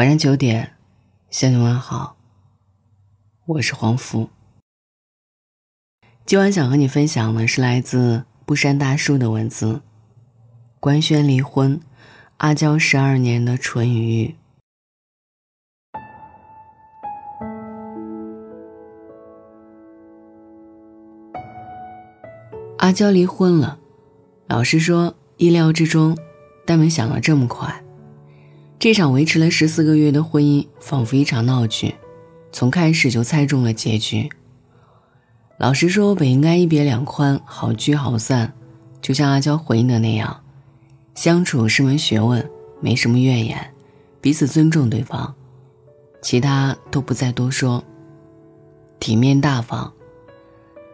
晚上九点，向你问好。我是黄福。今晚想和你分享的是来自不山大叔的文字：官宣离婚，阿娇十二年的纯与玉。阿娇离婚了，老实说，意料之中，但没想到这么快。这场维持了十四个月的婚姻，仿佛一场闹剧，从开始就猜中了结局。老实说，本应该一别两宽，好聚好散，就像阿娇回应的那样，相处是门学问，没什么怨言，彼此尊重对方，其他都不再多说，体面大方。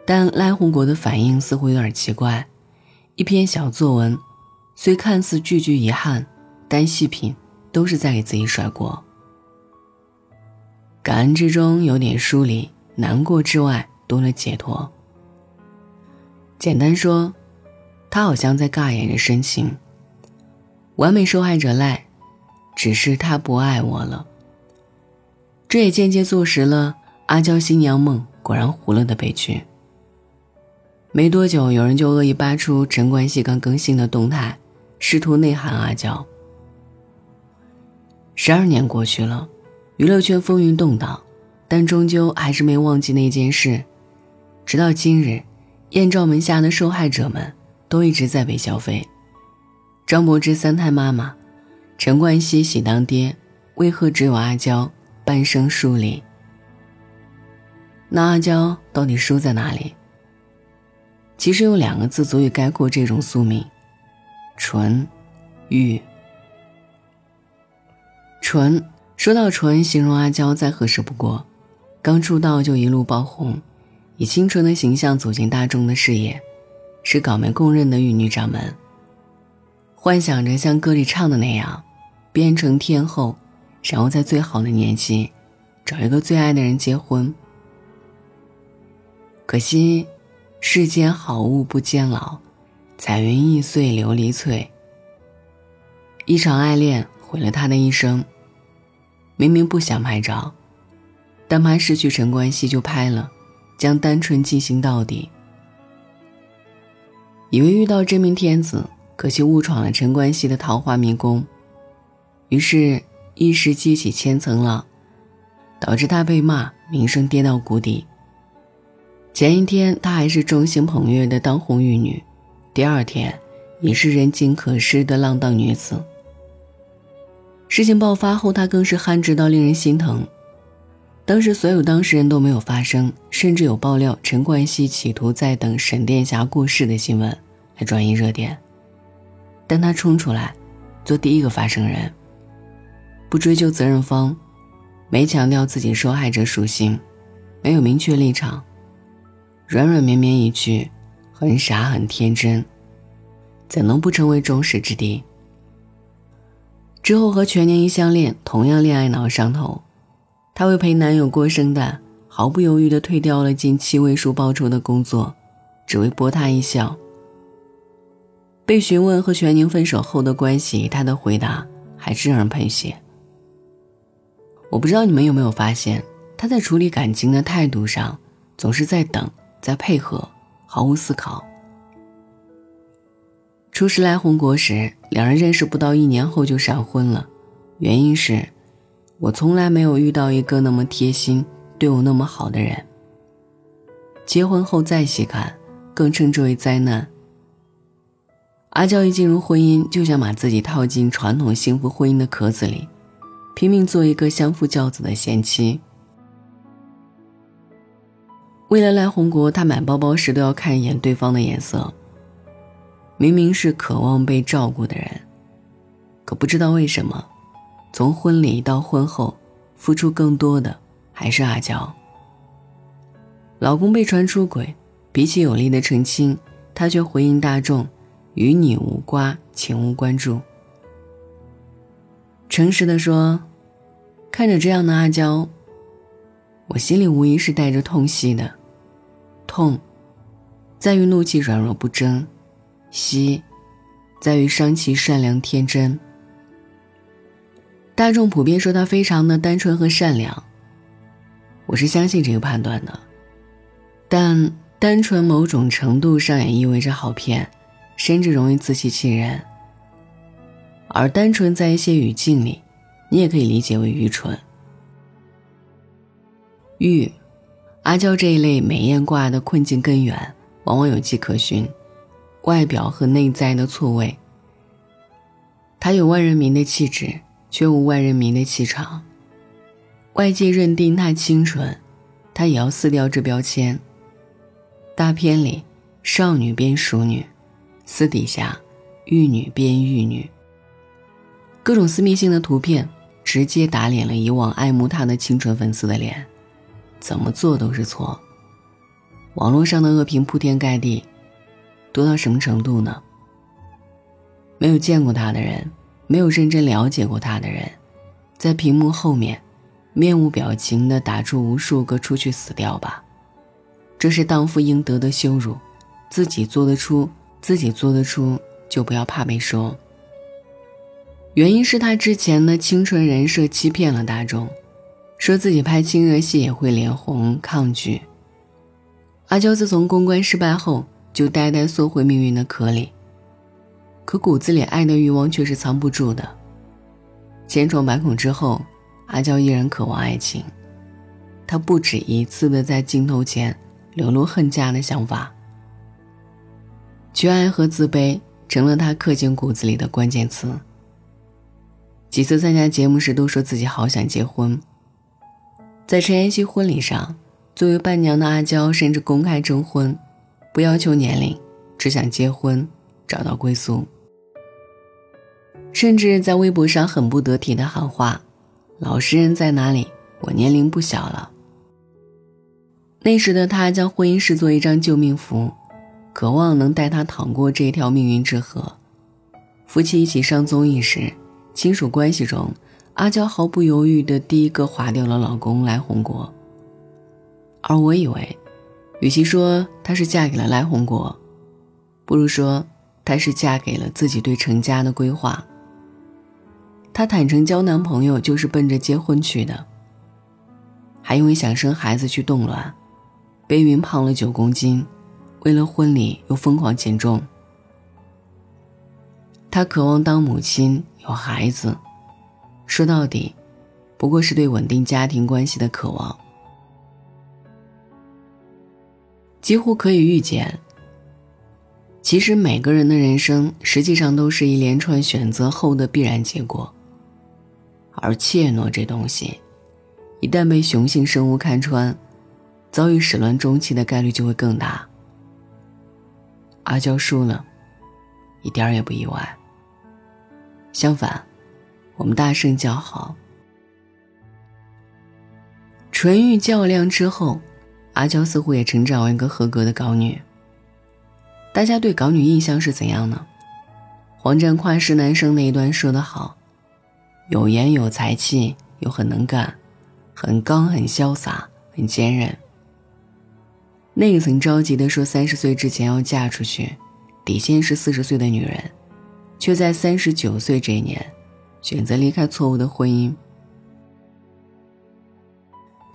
但赖红国的反应似乎有点奇怪，一篇小作文，虽看似句句遗憾，但细品。都是在给自己甩锅。感恩之中有点疏离，难过之外多了解脱。简单说，他好像在尬演着深情。完美受害者赖，只是他不爱我了。这也间接坐实了阿娇新娘梦果然糊了的悲剧。没多久，有人就恶意扒出陈冠希刚更新的动态，试图内涵阿娇。十二年过去了，娱乐圈风云动荡，但终究还是没忘记那件事。直到今日，艳照门下的受害者们都一直在被消费。张柏芝三胎妈妈，陈冠希喜当爹，为何只有阿娇半生疏离？那阿娇到底输在哪里？其实有两个字足以概括这种宿命：纯欲。纯，说到纯，形容阿娇再合适不过。刚出道就一路爆红，以清纯的形象走进大众的视野，是港媒公认的玉女掌门。幻想着像歌里唱的那样，变成天后，然后在最好的年纪，找一个最爱的人结婚。可惜，世间好物不坚牢，彩云易碎琉璃脆。一场爱恋毁了他的一生。明明不想拍照，但怕失去陈冠希就拍了，将单纯进行到底。以为遇到真命天子，可惜误闯了陈冠希的桃花迷宫，于是，一时激起千层浪，导致他被骂，名声跌到谷底。前一天他还是众星捧月的当红玉女，第二天已是人尽可失的浪荡女子。事情爆发后，他更是憨直到令人心疼。当时所有当事人都没有发声，甚至有爆料陈冠希企图在等沈殿霞过世的新闻来转移热点，但他冲出来，做第一个发声人，不追究责任方，没强调自己受害者属性，没有明确立场，软软绵绵一句，很傻很天真，怎能不成为众矢之的？之后和全年一相恋，同样恋爱脑上头，她为陪男友过圣诞，毫不犹豫地退掉了近七位数报酬的工作，只为博他一笑。被询问和全宁分手后的关系，她的回答还是让人喷血。我不知道你们有没有发现，他在处理感情的态度上，总是在等，在配合，毫无思考。初识来红国时，两人认识不到一年后就闪婚了，原因是，我从来没有遇到一个那么贴心、对我那么好的人。结婚后再细看，更称之为灾难。阿娇一进入婚姻，就想把自己套进传统幸福婚姻的壳子里，拼命做一个相夫教子的贤妻。为了来红国，她买包包时都要看一眼对方的颜色。明明是渴望被照顾的人，可不知道为什么，从婚礼到婚后，付出更多的还是阿娇。老公被传出轨，比起有力的澄清，她却回应大众：“与你无关，请勿关注。”诚实的说，看着这样的阿娇，我心里无疑是带着痛惜的。痛，在于怒气软弱不争。惜，在于伤其善良天真。大众普遍说他非常的单纯和善良，我是相信这个判断的。但单纯某种程度上也意味着好骗，甚至容易自欺欺人。而单纯在一些语境里，你也可以理解为愚蠢。玉，阿娇这一类美艳挂的困境根源，往往有迹可循，外表和内在的错位。她有万人迷的气质，却无万人迷的气场。外界认定她清纯，她也要撕掉这标签。大片里，少女变熟女，私底下，玉女变玉女。各种私密性的图片，直接打脸了以往爱慕她的清纯粉丝的脸，怎么做都是错。网络上的恶评铺天盖地，多到什么程度呢？没有见过他的人，没有认真了解过他的人，在屏幕后面，面无表情地打出无数个“出去死掉吧”，这是荡妇应得的羞辱。自己做得出，自己做得出，就不要怕被说。原因是他之前的清纯人设欺骗了大众，说自己拍亲热戏也会脸红抗拒。阿娇自从公关失败后，就呆呆缩回命运的壳里。可骨子里爱的欲望却是藏不住的。千疮百孔之后，阿娇依然渴望爱情。她不止一次的在镜头前流露恨嫁的想法。缺爱和自卑成了她刻进骨子里的关键词。几次参加节目时，都说自己好想结婚。在陈妍希婚礼上，作为伴娘的阿娇甚至公开征婚，不要求年龄，只想结婚，找到归宿。甚至在微博上很不得体的喊话：“老实人在哪里？我年龄不小了。”那时的他将婚姻视作一张救命符，渴望能带他淌过这条命运之河。夫妻一起上综艺时。亲属关系中，阿娇毫不犹豫的第一个划掉了老公来红国。而我以为，与其说她是嫁给了赖宏国，不如说她是嫁给了自己对成家的规划。她坦诚交男朋友就是奔着结婚去的，还因为想生孩子去冻卵，背孕胖了九公斤，为了婚礼又疯狂减重。她渴望当母亲。有孩子，说到底，不过是对稳定家庭关系的渴望。几乎可以预见，其实每个人的人生实际上都是一连串选择后的必然结果。而怯懦这东西，一旦被雄性生物看穿，遭遇始乱终弃的概率就会更大。阿娇输了，一点儿也不意外。相反，我们大声叫好。纯欲较量之后，阿娇似乎也成长为一个合格的港女。大家对港女印象是怎样呢？黄战跨是男生那一段说得好：有颜有才气，又很能干，很刚很潇洒，很坚韧。那个曾着急的说三十岁之前要嫁出去，底线是四十岁的女人。却在三十九岁这一年，选择离开错误的婚姻。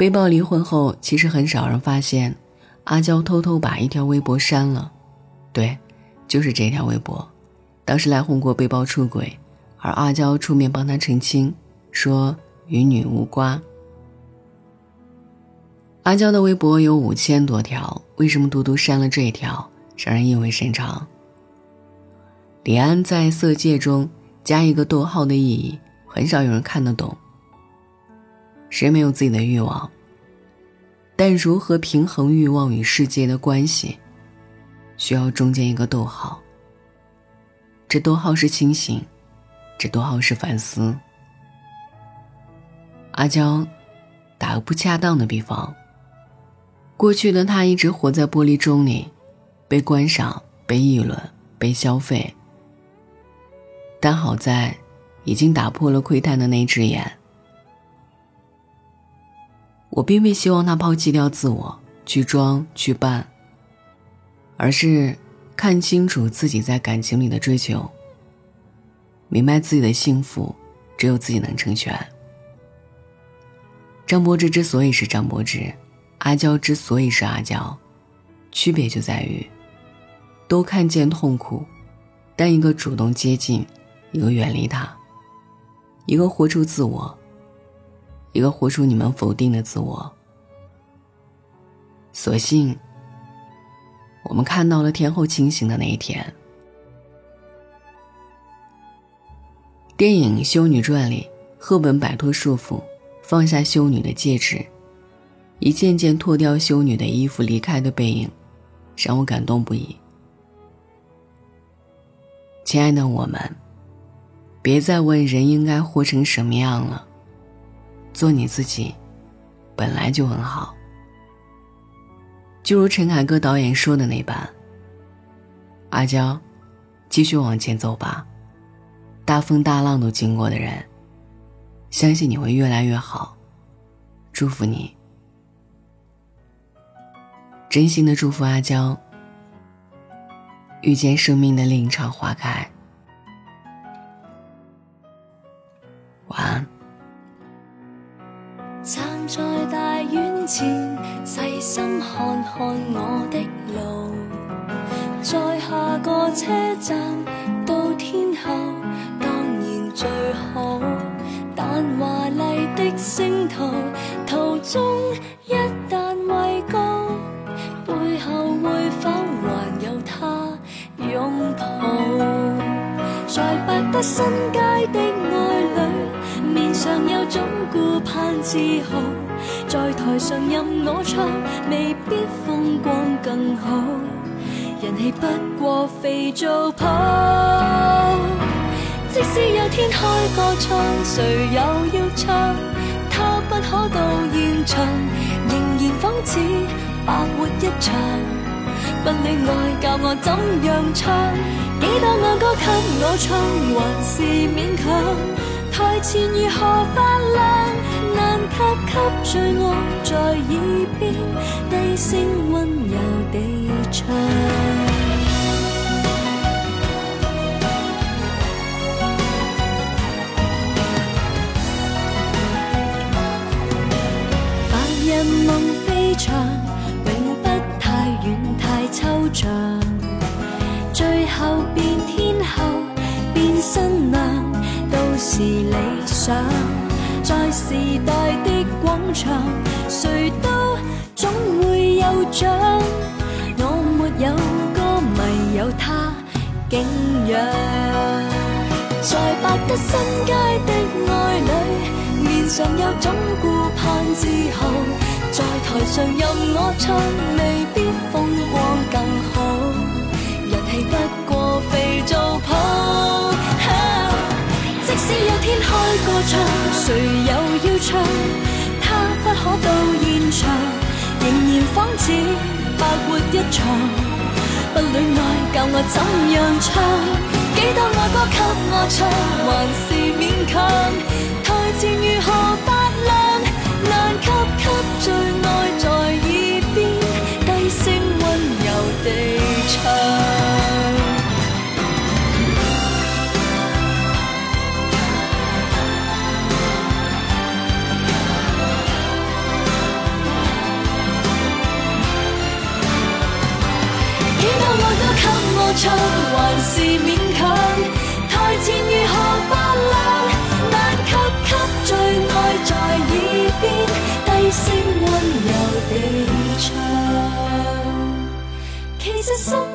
被曝离婚后，其实很少人发现，阿娇偷偷把一条微博删了。对，就是这条微博。当时赖宏国被曝出轨，而阿娇出面帮他澄清，说与女无关。阿娇的微博有五千多条，为什么独独删了这条，让人意味深长。李安在《色戒》中加一个逗号的意义，很少有人看得懂。谁没有自己的欲望？但如何平衡欲望与世界的关系，需要中间一个逗号。这逗号是清醒，这逗号是反思。阿娇，打个不恰当的比方，过去的他一直活在玻璃钟里，被观赏、被议论、被消费。但好在，已经打破了窥探的那只眼。我并未希望他抛弃掉自我，去装去扮，而是看清楚自己在感情里的追求，明白自己的幸福只有自己能成全。张柏芝之所以是张柏芝，阿娇之所以是阿娇，区别就在于，都看见痛苦，但一个主动接近，一个远离他，一个活出自我，一个活出你们否定的自我。所幸，我们看到了天后清醒的那一天。电影《修女传》里，赫本摆脱束缚。放下修女的戒指，一件件脱掉修女的衣服离开的背影，让我感动不已。亲爱的我们，别再问人应该活成什么样了，做你自己，本来就很好。就如陈凯歌导演说的那般，阿娇，继续往前走吧，大风大浪都经过的人。相信你会越来越好，祝福你，真心的祝福阿娇遇见生命的另一场花开。晚安。前，细心看看我的路，在下个车站到天后，当然最好。但华丽的星途，途中一旦畏高，背后会否还有他拥抱？在百德新街的爱侣，面上有种顾盼自豪，在台上任我唱，未必风光更好，人气不过肥皂泡。即使有天开个唱，谁又要唱？他不可到现场，仍然仿似白活一场。不恋爱教我怎样唱？几多爱歌给我唱，还是勉强。台前如何发亮？难及给最爱在耳边低声温柔地唱。梦理想。在时代的广场，谁都总会有奖。我没有歌迷，有他敬仰。在百德新街的爱侣，面上有种顾盼自豪。在台上任我唱，未必风光更好，人气不该歌唱，谁又要唱？他不可到现场，仍然仿似白活一场。不恋爱教我怎样唱？几多爱歌给我唱，还是勉强。台前如何 pieces of